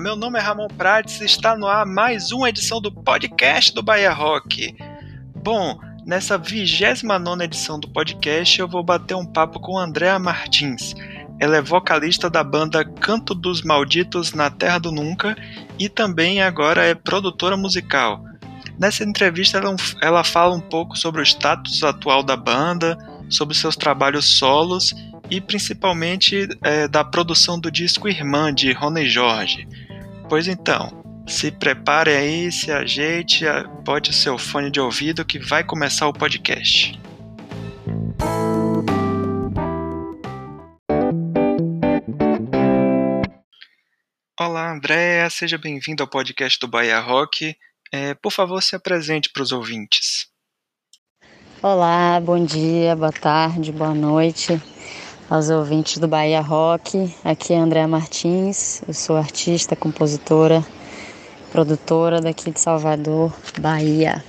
Meu nome é Ramon Prates e está no ar mais uma edição do podcast do Bahia Rock. Bom, nessa 29 edição do podcast eu vou bater um papo com Andréa Martins. Ela é vocalista da banda Canto dos Malditos na Terra do Nunca e também agora é produtora musical. Nessa entrevista ela, ela fala um pouco sobre o status atual da banda, sobre seus trabalhos solos e principalmente é, da produção do disco Irmã de Rony Jorge. Pois então, se prepare aí, se ajeite, bote o seu fone de ouvido que vai começar o podcast. Olá, Andréa, seja bem-vindo ao podcast do Bahia Rock. É, por favor, se apresente para os ouvintes. Olá, bom dia, boa tarde, boa noite aos ouvintes do Bahia Rock. Aqui é Andréa Martins, eu sou artista, compositora, produtora daqui de Salvador, Bahia.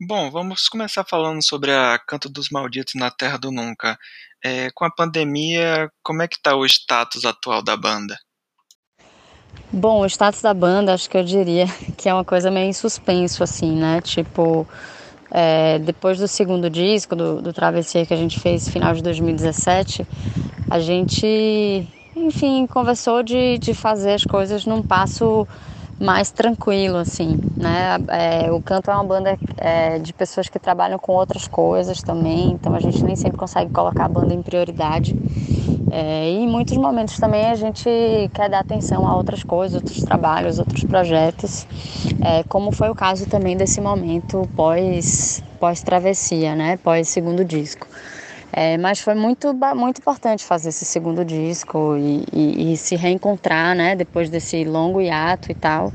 Bom, vamos começar falando sobre a Canto dos Malditos na Terra do Nunca. É, com a pandemia, como é que está o status atual da banda? Bom, o status da banda, acho que eu diria que é uma coisa meio em suspenso, assim, né? Tipo, é, depois do segundo disco, do, do Travessia que a gente fez final de 2017, a gente, enfim, conversou de, de fazer as coisas num passo mais tranquilo, assim, né? É, o Canto é uma banda é, de pessoas que trabalham com outras coisas também, então a gente nem sempre consegue colocar a banda em prioridade. É, e em muitos momentos também a gente quer dar atenção a outras coisas, outros trabalhos, outros projetos, é, como foi o caso também desse momento pós, pós travessia, né? Pós segundo disco. É, mas foi muito, muito importante fazer esse segundo disco e, e, e, se reencontrar, né? Depois desse longo hiato e tal.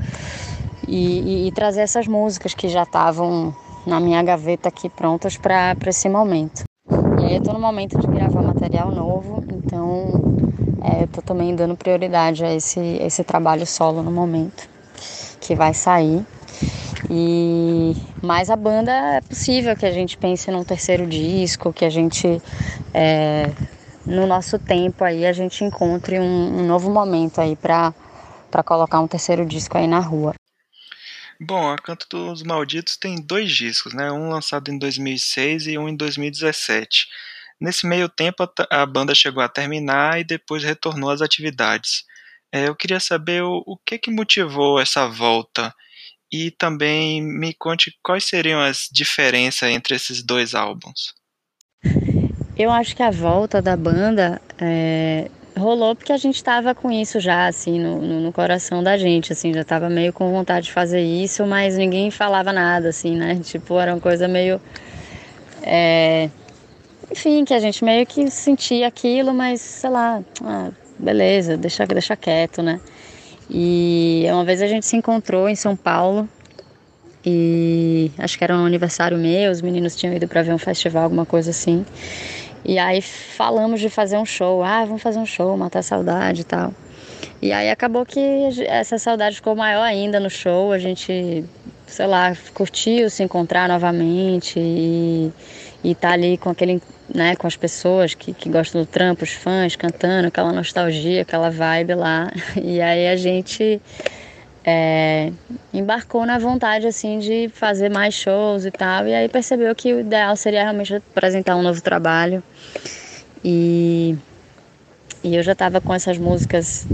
E, e trazer essas músicas que já estavam na minha gaveta aqui prontas para esse momento. E aí eu no momento de gravar material novo, então é, eu tô também dando prioridade a esse, esse trabalho solo no momento, que vai sair. E mais a banda é possível que a gente pense num terceiro disco, que a gente é, no nosso tempo aí a gente encontre um, um novo momento aí para para colocar um terceiro disco aí na rua. Bom, a Canto dos Malditos tem dois discos, né? Um lançado em 2006 e um em 2017. Nesse meio tempo, a banda chegou a terminar e depois retornou às atividades. É, eu queria saber o, que, que motivou essa volta e também me conte quais seriam as diferenças entre esses dois álbuns. Eu acho que a volta da banda é, rolou porque a gente estava com isso já, assim, no, no, no, coração da gente, assim, já estava meio com vontade de fazer isso, mas ninguém falava nada, assim, né? Tipo, era uma coisa meio. É, enfim, que a gente meio que sentia aquilo, mas sei lá, ah, beleza, deixa, deixa quieto, né? E uma vez a gente se encontrou em São Paulo e acho que era um aniversário meu, os meninos tinham ido para ver um festival, alguma coisa assim. E aí falamos de fazer um show. Ah, vamos fazer um show, matar a saudade e tal. E aí acabou que essa saudade ficou maior ainda no show. A gente, sei lá, curtiu se encontrar novamente e, e tá ali com aquele, né, com as pessoas que, que gostam do trampo, os fãs cantando, aquela nostalgia, aquela vibe lá. E aí a gente é, embarcou na vontade assim de fazer mais shows e tal. E aí percebeu que o ideal seria realmente apresentar um novo trabalho. E, e eu já estava com essas músicas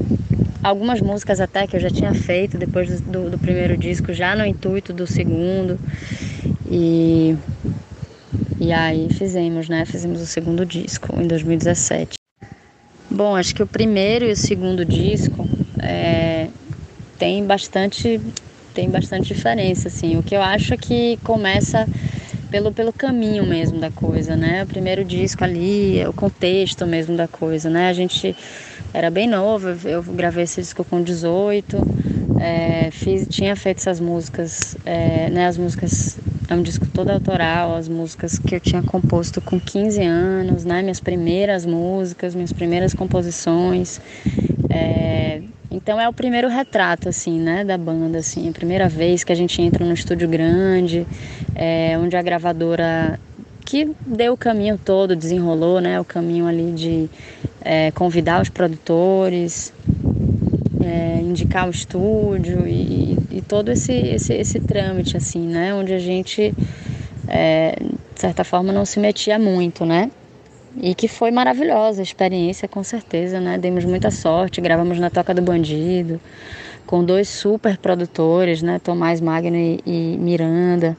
algumas músicas até que eu já tinha feito depois do, do primeiro disco já no intuito do segundo. E e aí fizemos né fizemos o segundo disco em 2017 bom acho que o primeiro e o segundo disco é, tem bastante tem bastante diferença assim. O que eu acho é que começa pelo, pelo caminho mesmo da coisa, né? O primeiro disco ali, o contexto mesmo da coisa, né? A gente era bem novo, eu gravei esse disco com 18, é, fiz, tinha feito essas músicas, é, né? As músicas, é um disco todo autoral, as músicas que eu tinha composto com 15 anos, né? Minhas primeiras músicas, minhas primeiras composições. É, então é o primeiro retrato assim, né, da banda assim, a primeira vez que a gente entra num estúdio grande, é, onde a gravadora que deu o caminho todo, desenrolou, né, o caminho ali de é, convidar os produtores, é, indicar o estúdio e, e todo esse, esse, esse trâmite, assim, né? Onde a gente, é, de certa forma, não se metia muito, né? E que foi maravilhosa a experiência, com certeza, né? Demos muita sorte, gravamos na Toca do Bandido, com dois super produtores, né? Tomás Magno e, e Miranda.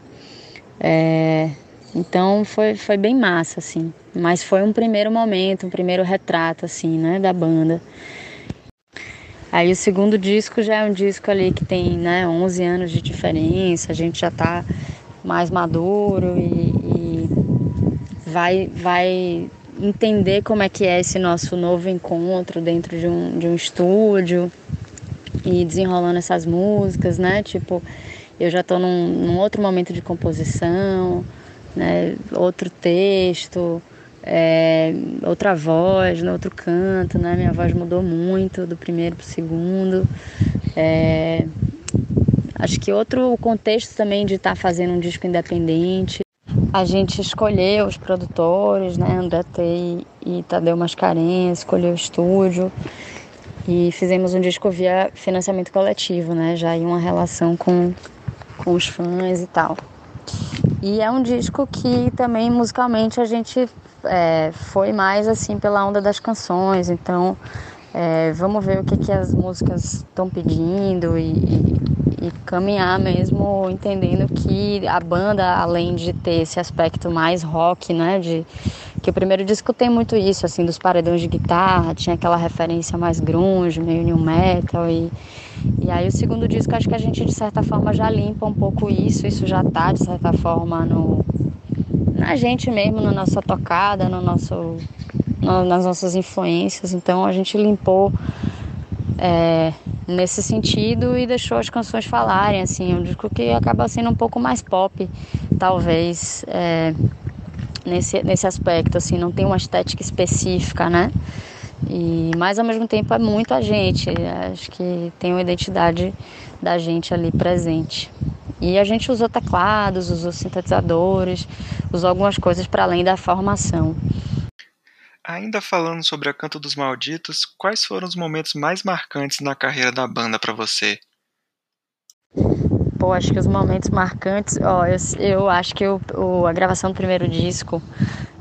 É, então foi, foi bem massa, assim. Mas foi um primeiro momento, um primeiro retrato, assim, né, da banda. Aí o segundo disco já é um disco ali que tem, né, 11 anos de diferença, a gente já tá mais maduro e, e vai, vai entender como é que é esse nosso novo encontro dentro de um, de um estúdio e desenrolando essas músicas, né, tipo, eu já tô num, num outro momento de composição, né, outro texto, é, outra voz, no outro canto, né? Minha voz mudou muito do primeiro para o segundo. É, acho que outro contexto também de estar tá fazendo um disco independente. A gente escolheu os produtores, né? André Tei e Tadeu Mascarenhas, escolheu o estúdio e fizemos um disco via financiamento coletivo, né? Já em uma relação com, com os fãs e tal. E é um disco que também musicalmente a gente é, foi mais assim pela onda das canções. Então é, vamos ver o que, que as músicas estão pedindo e, e, e, caminhar mesmo entendendo que a banda, além de ter esse aspecto mais rock, né? De, que o primeiro disco tem muito isso, assim, dos paredões de guitarra, tinha aquela referência mais grunge, meio new metal e e aí o segundo disco acho que a gente de certa forma já limpa um pouco isso, isso já tá de certa forma no gente mesmo, na nossa tocada, no nosso no, nas nossas influências. Então a gente limpou é, nesse sentido e deixou as canções falarem, assim, um disco que acaba sendo um pouco mais pop, talvez, é, nesse, nesse aspecto, assim, não tem uma estética específica, né? E, mas ao mesmo tempo é muito a gente, acho que tem uma identidade da gente ali presente. E a gente usou teclados, usou sintetizadores, usou algumas coisas para além da formação. Ainda falando sobre a Canto dos Malditos, quais foram os momentos mais marcantes na carreira da banda para você? Pô, acho que os momentos marcantes, ó, eu, eu acho que o, o, a gravação do primeiro disco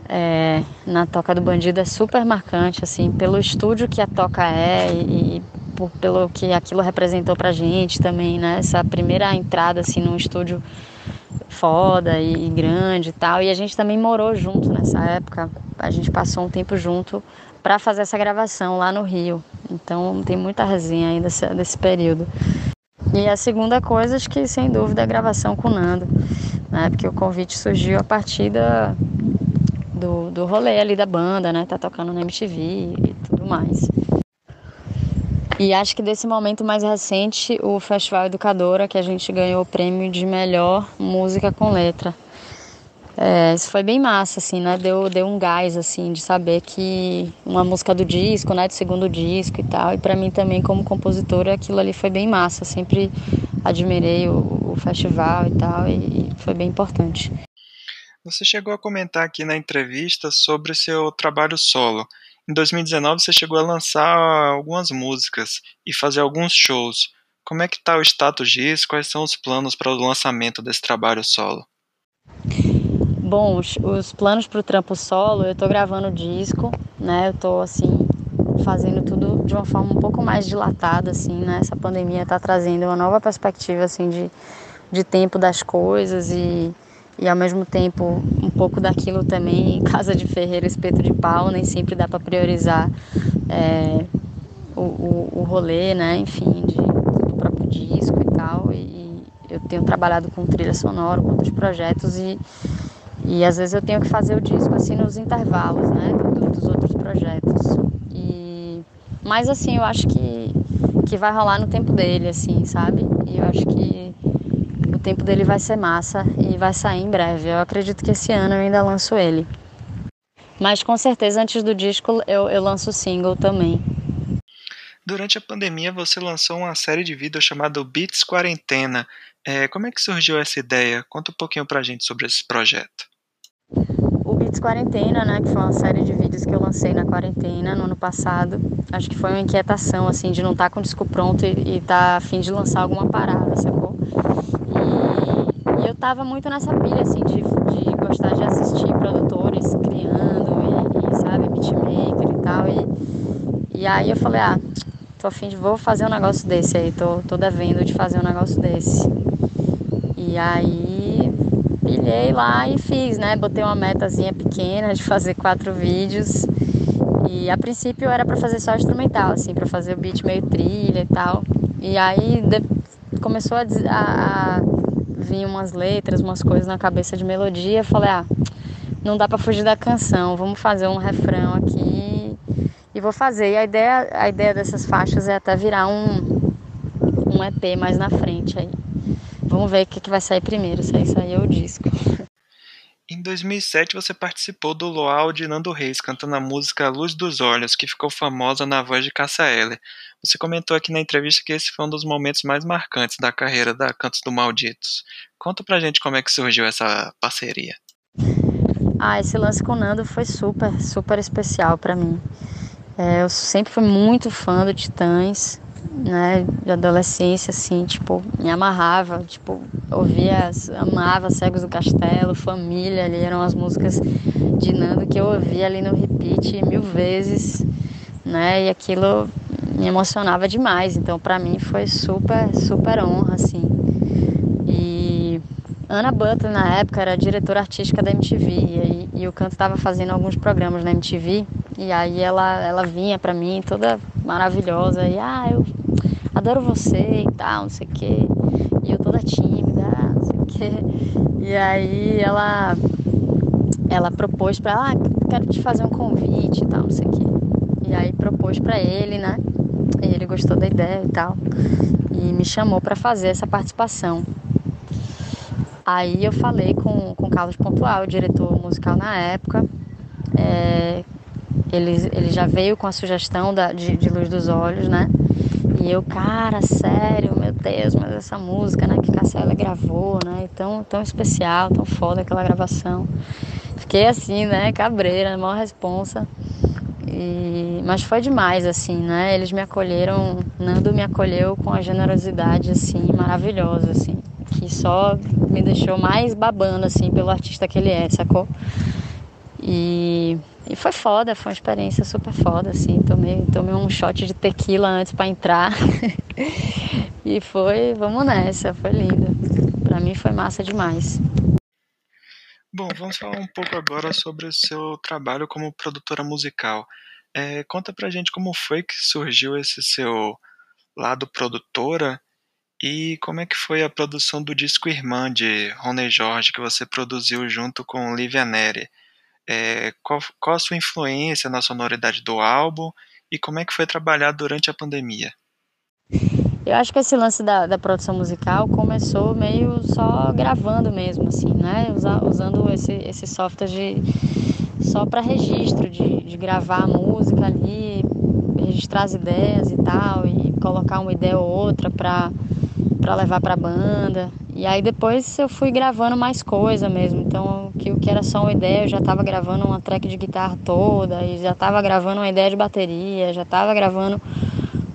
é, na Toca do Bandido é super marcante, assim, pelo estúdio que a Toca é e, pelo que aquilo representou pra gente também, né? Essa primeira entrada, assim, num estúdio foda e, grande e tal. E a gente também morou junto nessa época. A gente passou um tempo junto para fazer essa gravação lá no Rio. Então tem muita resenha aí desse, desse período. E a segunda coisa, acho que sem dúvida, é a gravação com o Nando, né? Porque o convite surgiu a partir da, do, do rolê ali da banda, né? Tá tocando na MTV e tudo mais. E acho que desse momento mais recente, o Festival Educadora, que a gente ganhou o prêmio de melhor música com letra. É, isso foi bem massa, assim, né? Deu, deu um gás, assim, de saber que uma música do disco, né? Do segundo disco e tal. E para mim também, como compositora, aquilo ali foi bem massa. sempre admirei o, o festival e tal, e foi bem importante. Você chegou a comentar aqui na entrevista sobre seu trabalho solo. Em 2019 você chegou a lançar algumas músicas e fazer alguns shows. Como é que está o status disso? Quais são os planos para o lançamento desse trabalho solo? Bom, os, os planos para o trampo solo, eu estou gravando disco, né? Eu estou assim fazendo tudo de uma forma um pouco mais dilatada, assim, né? Essa pandemia está trazendo uma nova perspectiva assim de, de tempo das coisas e e ao mesmo tempo um pouco daquilo também casa de ferreiro espeto de pau nem sempre dá para priorizar é, o, o, o, rolê né? Enfim de, do próprio disco e tal. E eu tenho trabalhado com trilha sonora com outros projetos e e às vezes eu tenho que fazer o disco assim nos intervalos né? Do, dos outros projetos. E mas assim eu acho que que vai rolar no tempo dele assim sabe? E eu acho que tempo dele vai ser massa e vai sair em breve. Eu acredito que esse ano eu ainda lanço ele. Mas com certeza antes do disco eu, eu lanço o single também. Durante a pandemia você lançou uma série de vídeos chamada Beats Quarentena. É, como é que surgiu essa ideia? Conta um pouquinho pra gente sobre esse projeto. O Hits Quarentena, né? Que foi uma série de vídeos que eu lancei na quarentena no ano passado. Acho que foi uma inquietação, assim, de não estar tá com o disco pronto e estar tá a fim de lançar alguma parada, sacou? Tava muito nessa pilha, assim, de, de gostar de assistir produtores criando e, e sabe, beatmaker e tal. E, e aí eu falei, ah, tô a fim de vou fazer um negócio desse aí, tô, tô devendo de fazer um negócio desse. E aí pilhei lá e fiz, né? Botei uma metazinha pequena de fazer quatro vídeos. E a princípio era para fazer só instrumental, assim, para fazer o beat meio trilha e tal. E aí de... começou a, a, a, vir umas letras, umas coisas na cabeça de melodia. Falei, ah, não dá para fugir da canção, vamos fazer um refrão aqui e vou fazer. E a ideia, a ideia dessas faixas é até virar um, um EP mais na frente aí. Vamos ver o que, que vai sair primeiro, se isso aí é o disco. Em 2007 você participou do Luau de Nando Reis, cantando a música Luz dos Olhos, que ficou famosa na voz de Cássia Eller. Você comentou aqui na entrevista que esse foi um dos momentos mais marcantes da carreira da Cantos do Malditos. Conta pra gente como é que surgiu essa parceria. Ah, esse lance com o Nando foi super, super especial para mim. É, eu sempre fui muito fã do Titãs, né, de adolescência, assim, tipo, me amarrava, tipo, ouvia, amava Cegos do Castelo, Família, ali eram as músicas de Nando que eu ouvia ali no repeat mil vezes, né, e aquilo me emocionava demais, então para mim foi super, super honra, assim. E Ana Butler, na época, era diretora artística da MTV, e, e o canto estava fazendo alguns programas na MTV, e aí ela, ela vinha para mim toda maravilhosa, e ah, eu adoro você e tal, não sei o quê. E eu toda tímida, não sei o quê. E aí ela ela propôs para ela, ah, quero te fazer um convite e tal, não sei o quê. E aí propôs para ele, né? E ele gostou da ideia e tal. E me chamou para fazer essa participação. Aí eu falei com o Carlos Pontual, o diretor musical na época. Ele, ele já veio com a sugestão da, de, de Luz dos Olhos, né? E eu, cara, sério, meu Deus, mas essa música, né, que Cassiela gravou, né, tão, tão especial, tão foda aquela gravação. Fiquei assim, né, cabreira, maior responsa. E, mas foi demais, assim, né, eles me acolheram, Nando me acolheu com a generosidade, assim, maravilhosa, assim, que só me deixou mais babando, assim, pelo artista que ele é, sacou? E e foi foda, foi uma experiência super foda, assim. Tomei, tomei um shot de tequila antes para entrar. e foi, vamos nessa, foi lindo. Para mim foi massa demais. Bom, vamos falar um pouco agora sobre o seu trabalho como produtora musical. É, conta pra gente como foi que surgiu esse seu lado produtora e como é que foi a produção do disco Irmã de Rony Jorge que você produziu junto com Lívia Neri. É, qual, qual a sua influência na sonoridade do álbum e como é que foi trabalhar durante a pandemia? Eu acho que esse lance da, da produção musical começou meio só gravando mesmo, assim, né? usando esse, esse software de, só para registro, de, de gravar a música ali, registrar as ideias e tal, e colocar uma ideia ou outra para levar para a banda. E aí depois eu fui gravando mais coisa mesmo. Então, que o que era só uma ideia, eu já estava gravando uma track de guitarra toda, e já estava gravando uma ideia de bateria, já estava gravando,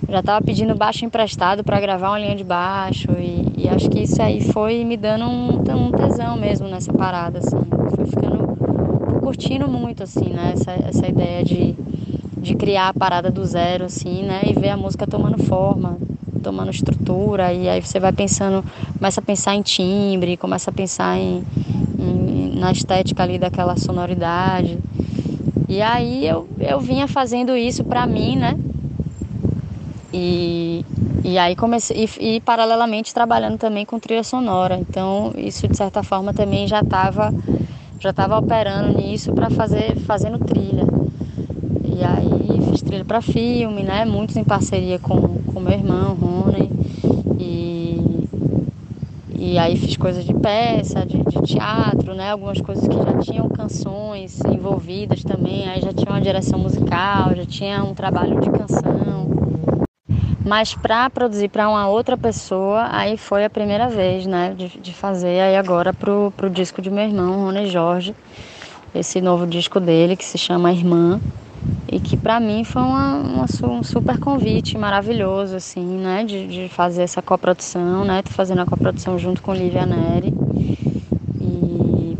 já estava pedindo baixo emprestado para gravar uma linha de baixo. E, e, acho que isso aí foi me dando um, um tesão mesmo nessa parada, assim. Fui ficando, curtindo muito, assim, né? Essa, essa ideia de, de criar a parada do zero, assim, né? E ver a música tomando forma, tomando estrutura e aí você vai pensando, começa a pensar em timbre, começa a pensar em, em na estética ali daquela sonoridade. E aí eu, eu vinha fazendo isso para mim, né? E, e aí comecei e, e, paralelamente trabalhando também com trilha sonora. Então isso de certa forma também já estava já estava operando nisso para fazer fazendo trilha. Trilha para filme, né? Muitos em parceria com com meu irmão, Rony. E, e aí fiz coisas de peça, de, de, teatro, né? Algumas coisas que já tinham canções envolvidas também, aí já tinha uma direção musical, já tinha um trabalho de canção. Mas para produzir para uma outra pessoa, aí foi a primeira vez, né? De, de fazer aí agora pro, pro disco de meu irmão, Rony Jorge. esse novo disco dele que se chama Irmã e que para mim foi uma, uma, um super convite maravilhoso assim né de, de fazer essa coprodução né tô fazendo a coprodução junto com Lívia Neri. E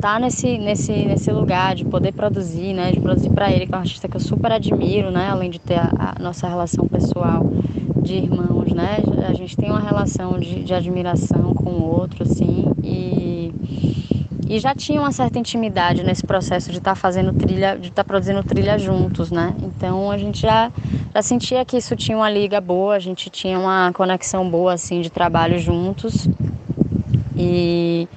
tá nesse nesse nesse lugar de poder produzir né de produzir para ele que é um artista que eu super admiro né além de ter a, a nossa relação pessoal de irmãos né a gente tem uma relação de, de admiração com o outro assim e já tinha uma certa intimidade nesse processo de estar tá fazendo trilha, de estar tá produzindo trilha juntos, né? Então a gente já, já sentia que isso tinha uma liga boa, a gente tinha uma conexão boa assim de trabalho juntos. E,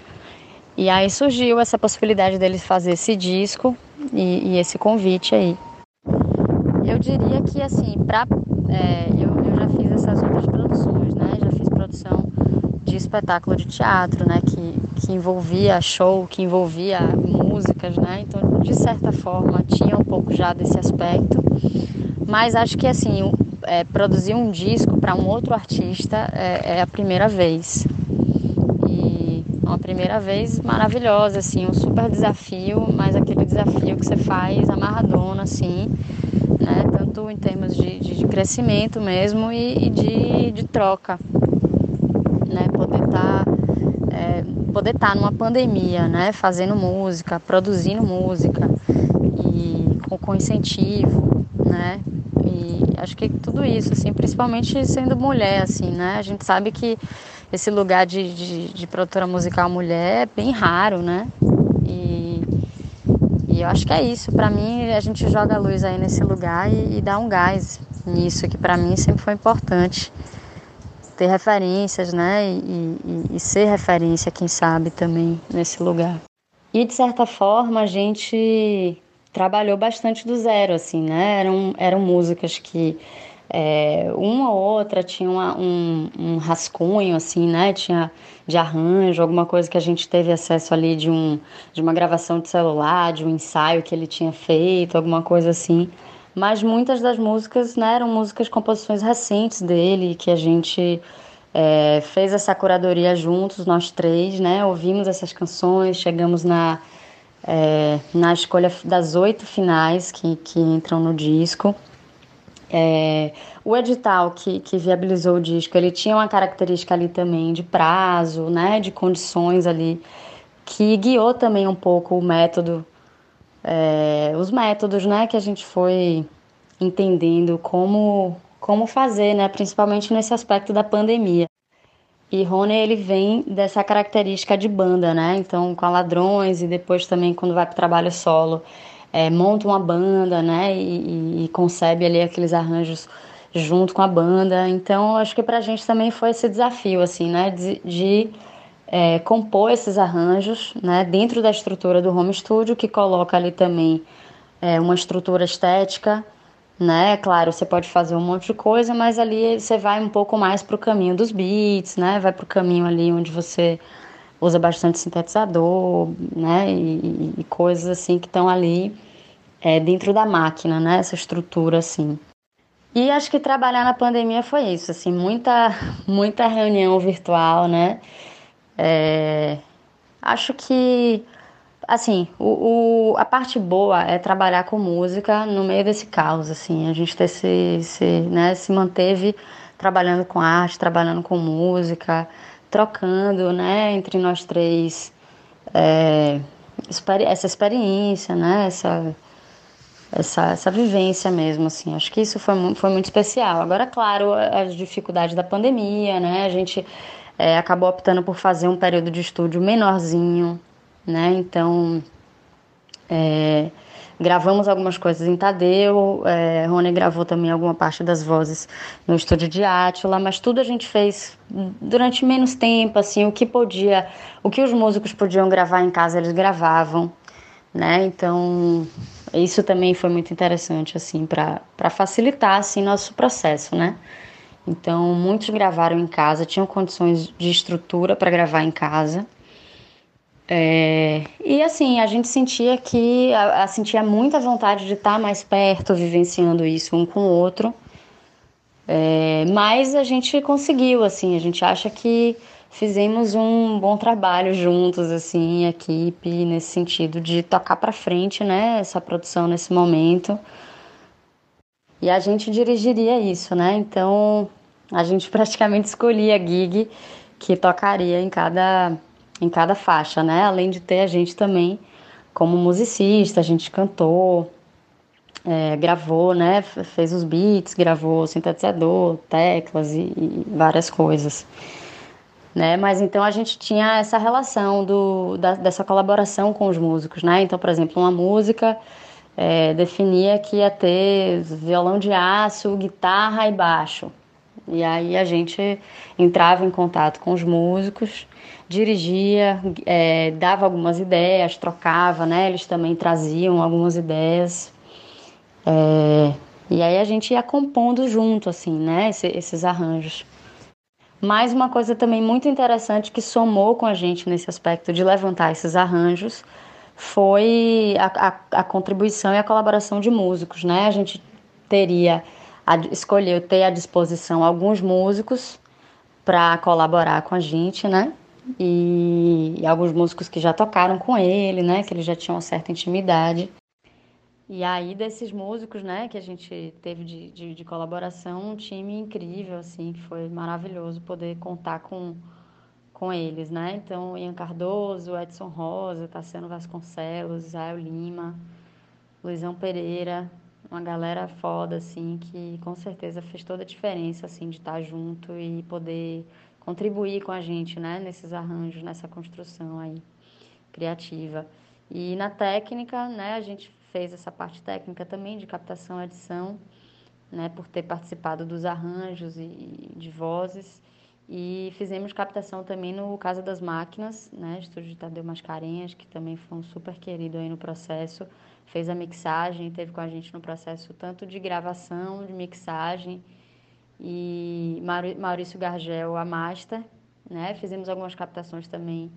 e aí surgiu essa possibilidade deles fazer esse disco e, e esse convite aí. Eu diria que assim, pra, é, eu, eu já fiz essas outras produções, né? Já fiz produção de espetáculo de teatro, né? Que, que envolvia show, que envolvia músicas, né? Então, de certa forma, tinha um pouco já desse aspecto. Mas acho que, assim, é, produzir um disco para um outro artista é, é, a primeira vez. E uma primeira vez maravilhosa, assim, um super desafio, mas aquele desafio que você faz amarradona, assim, né? Tanto em termos de, de, de crescimento mesmo e, e de, de troca né? Poder estar tá, é, poder estar tá numa pandemia, né? Fazendo música, produzindo música e com, com incentivo, né? E acho que tudo isso, assim, principalmente sendo mulher, assim, né? A gente sabe que esse lugar de, de, de produtora musical mulher é bem raro, né? E, e eu acho que é isso. Para mim, a gente joga a luz aí nesse lugar e, e dá um gás nisso, que para mim sempre foi importante ter referências, né? E, e, e, ser referência, quem sabe, também nesse lugar. E de certa forma a gente trabalhou bastante do zero, assim, né? Eram, eram músicas que é, uma ou outra tinha uma, um, um rascunho, assim, né? Tinha de arranjo, alguma coisa que a gente teve acesso ali de, um, de uma gravação de celular, de um ensaio que ele tinha feito, alguma coisa assim mas muitas das músicas né, eram músicas, composições recentes dele, que a gente é, fez essa curadoria juntos, nós três, né, ouvimos essas canções, chegamos na, é, na escolha das oito finais que, que entram no disco. É, o edital que, que viabilizou o disco, ele tinha uma característica ali também de prazo, né, de condições ali, que guiou também um pouco o método é, os métodos né, que a gente foi entendendo como, como fazer, né, principalmente nesse aspecto da pandemia. E Rony ele vem dessa característica de banda, né? Então, com a Ladrões e depois também quando vai para o trabalho solo, é, monta uma banda, né? E, e, e, concebe ali aqueles arranjos junto com a banda. Então, acho que para a gente também foi esse desafio, assim, né? De, de é, compor esses arranjos né, dentro da estrutura do home studio, que coloca ali também é, uma estrutura estética. Né? Claro, você pode fazer um monte de coisa, mas ali você vai um pouco mais para o caminho dos beats, né? vai para o caminho ali onde você usa bastante sintetizador né? e, e coisas assim que estão ali é, dentro da máquina, né? essa estrutura assim. E acho que trabalhar na pandemia foi isso, assim, muita, muita reunião virtual, né? É, acho que, assim, o, o, a parte boa é trabalhar com música no meio desse caos, assim, a gente ter se, se, né, se manteve trabalhando com arte, trabalhando com música, trocando, né, entre nós três, é, essa experiência, né, essa, essa, essa vivência mesmo, assim, acho que isso foi, foi muito especial. Agora, claro, as dificuldades da pandemia, né, a gente é, acabou optando por fazer um período de estúdio menorzinho, né? Então, é, gravamos algumas coisas em Tadeu, é, Rony gravou também alguma parte das vozes no estúdio de Átila, mas tudo a gente fez durante menos tempo, assim, o que podia, o que os músicos podiam gravar em casa, eles gravavam, né? Então, isso também foi muito interessante, assim, para facilitar, assim, nosso processo, né? Então, muitos gravaram em casa, tinham condições de estrutura para gravar em casa. É, e assim, a gente sentia que a, a, sentia muita vontade de estar mais perto, vivenciando isso um com o outro. É, mas a gente conseguiu, assim, a gente acha que fizemos um bom trabalho juntos, assim, equipe, nesse sentido de tocar para frente, né, essa produção nesse momento. E a gente dirigiria isso, né? Então, a gente praticamente escolhia a gig que tocaria em cada em cada faixa, né? Além de ter a gente também como musicista, a gente cantou, é, gravou, né? Fez os beats, gravou sintetizador, teclas e, e, várias coisas. Né? Mas então a gente tinha essa relação do, da, dessa colaboração com os músicos, né? Então, por exemplo, uma música é, definia que ia ter violão de aço, guitarra e baixo. E aí a gente entrava em contato com os músicos, dirigia, é, dava algumas ideias, trocava, né? Eles também traziam algumas ideias. É, e aí a gente ia compondo junto, assim, né? Esse, esses arranjos. Mais uma coisa também muito interessante que somou com a gente nesse aspecto de levantar esses arranjos foi a, a, a contribuição e a colaboração de músicos, né? A gente teria a, escolheu ter à disposição alguns músicos para colaborar com a gente, né? E, e, alguns músicos que já tocaram com ele, né? Que eles já tinham uma certa intimidade. E aí, desses músicos, né, que a gente teve de, de, de, colaboração, um time incrível, assim, foi maravilhoso poder contar com, com eles, né? Então, Ian Cardoso, Edson Rosa, Tassiano Vasconcelos, Israel Lima, Luizão Pereira, uma galera foda, assim, que com certeza fez toda a diferença, assim, de estar junto e poder contribuir com a gente, né, nesses arranjos, nessa construção aí criativa. E na técnica, né, a gente fez essa parte técnica também de captação e edição, né, por ter participado dos arranjos e de vozes. E fizemos captação também no Casa das Máquinas, né, estúdio de Tadeu Mascarenhas, que também foi um super querido aí no processo. Fez a mixagem, teve com a gente no processo tanto de gravação, de mixagem. E Maurício Gargel, a master, né, fizemos algumas captações também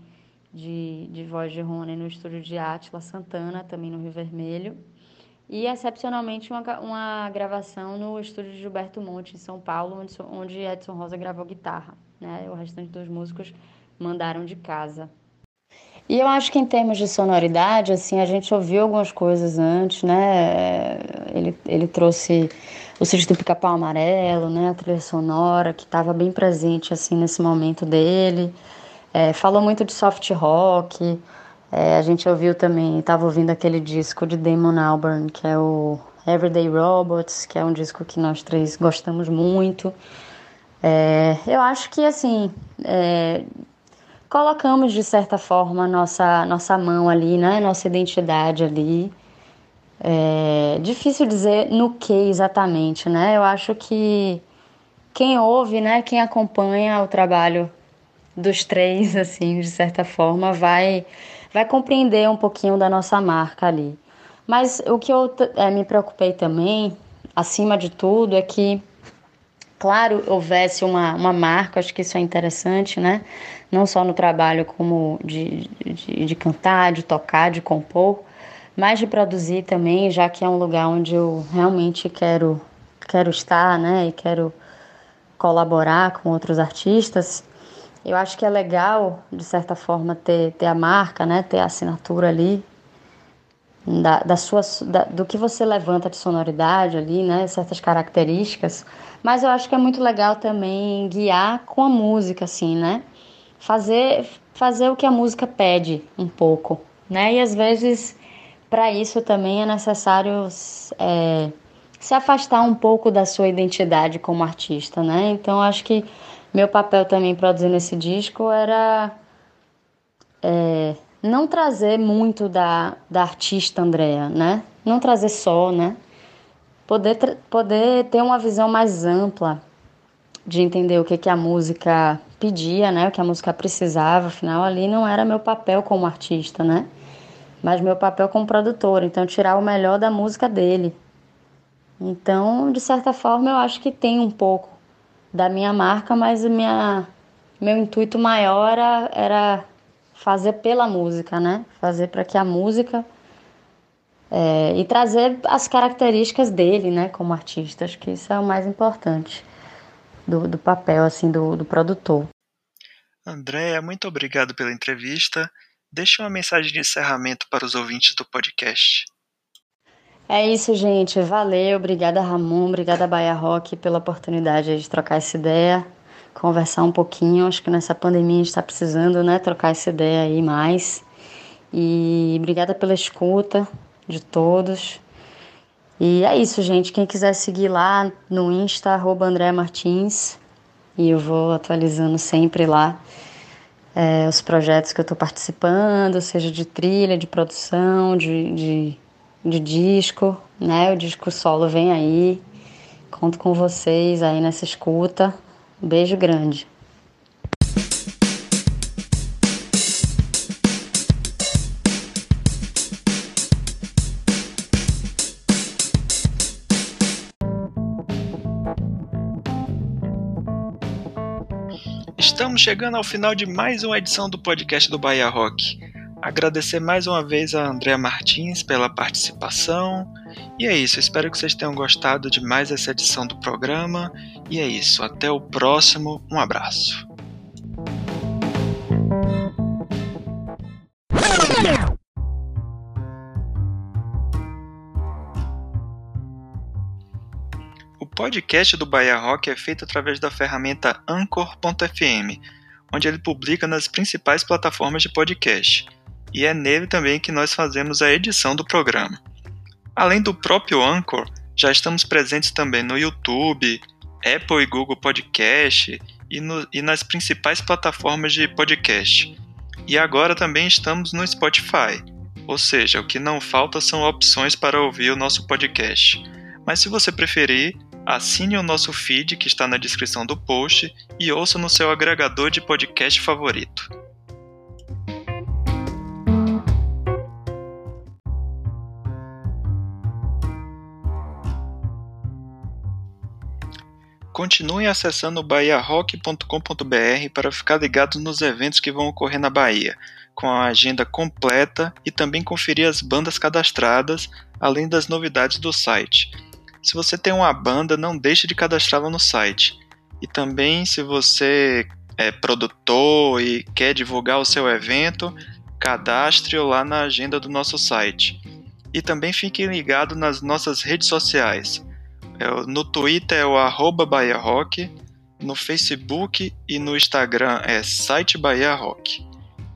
de, de voz de Rony no estúdio de Átila Santana, também no Rio Vermelho. E, excepcionalmente, uma, uma gravação no estúdio de Gilberto Monte, em São Paulo, onde, onde Edson Rosa gravou guitarra. Né? O restante dos músicos mandaram de casa. E eu acho que em termos de sonoridade, assim, a gente ouviu algumas coisas antes, né? Ele, ele trouxe o sítio do Pica-Pau Amarelo, né? A trilha sonora, que estava bem presente, assim, nesse momento dele. É, falou muito de soft rock. É, a gente ouviu também, estava ouvindo aquele disco de Damon Albarn, que é o Everyday Robots, que é um disco que nós três gostamos muito. É, eu acho que, assim, é, colocamos de certa forma nossa, nossa mão ali, né? Nossa identidade ali. É difícil dizer no que exatamente, né? Eu acho que quem ouve, né, quem acompanha o trabalho dos três, assim, de certa forma, vai, vai compreender um pouquinho da nossa marca ali. Mas o que eu é, me preocupei também, acima de tudo, é que, claro, houvesse uma, uma marca, acho que isso é interessante, né? Não só no trabalho como de, de, de cantar, de tocar, de compor, mas de produzir também, já que é um lugar onde eu realmente quero, quero estar, né? E quero colaborar com outros artistas. Eu acho que é legal, de certa forma, ter, ter a marca, né? ter a assinatura ali, da, da sua, da, do que você levanta de sonoridade ali, né? certas características. Mas eu acho que é muito legal também guiar com a música, assim, né? Fazer, fazer o que a música pede um pouco, né? E às vezes, para isso também é necessário é, se afastar um pouco da sua identidade como artista, né? Então, acho que meu papel também produzindo esse disco era é, não trazer muito da, da artista Andrea, né? Não trazer só, né? Poder, poder ter uma visão mais ampla de entender o que, que a música pedia, né? O que a música precisava. Afinal, ali não era meu papel como artista, né? Mas meu papel como produtor. Então, tirar o melhor da música dele. Então, de certa forma, eu acho que tem um pouco da minha marca, mas minha, meu intuito maior era, era fazer pela música, né? Fazer para que a música é, e trazer as características dele, né, como artista. Acho que isso é o mais importante do, do papel, assim, do, do produtor. Andréa, muito obrigado pela entrevista. Deixe uma mensagem de encerramento para os ouvintes do podcast. É isso, gente. Valeu. Obrigada, Ramon. Obrigada, Bahia Rock, pela oportunidade de trocar essa ideia, conversar um pouquinho. Acho que nessa pandemia a gente está precisando, né? Trocar essa ideia aí mais. E obrigada pela escuta de todos. E é isso, gente. Quem quiser seguir lá no Insta, arroba André Martins. E eu vou atualizando sempre lá é, os projetos que eu estou participando, seja de trilha, de produção, de, de, de disco, né? O disco solo vem aí. Conto com vocês aí nessa escuta. beijo grande. Estamos chegando ao final de mais uma edição do podcast do Bahia Rock. Agradecer mais uma vez a Andréa Martins pela participação. E é isso, espero que vocês tenham gostado de mais essa edição do programa. E é isso, até o próximo. Um abraço. podcast do Bahia Rock é feito através da ferramenta Anchor.fm, onde ele publica nas principais plataformas de podcast, e é nele também que nós fazemos a edição do programa. Além do próprio Anchor, já estamos presentes também no YouTube, Apple e Google Podcast e, no, e nas principais plataformas de podcast. E agora também estamos no Spotify, ou seja, o que não falta são opções para ouvir o nosso podcast. Mas se você preferir, Assine o nosso feed que está na descrição do post e ouça no seu agregador de podcast favorito. Continue acessando bahiarock.com.br para ficar ligado nos eventos que vão ocorrer na Bahia, com a agenda completa e também conferir as bandas cadastradas, além das novidades do site. Se você tem uma banda, não deixe de cadastrá-la no site. E também, se você é produtor e quer divulgar o seu evento, cadastre-o lá na agenda do nosso site. E também fique ligado nas nossas redes sociais. É no Twitter é o arroba Bahia Rock, no Facebook e no Instagram é site Bahia Rock.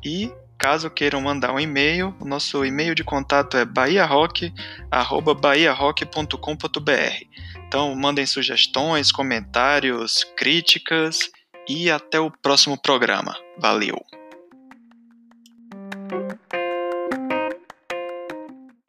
E Caso queiram mandar um e-mail, o nosso e-mail de contato é bahiarock@bahiarock.com.br. Então, mandem sugestões, comentários, críticas e até o próximo programa. Valeu!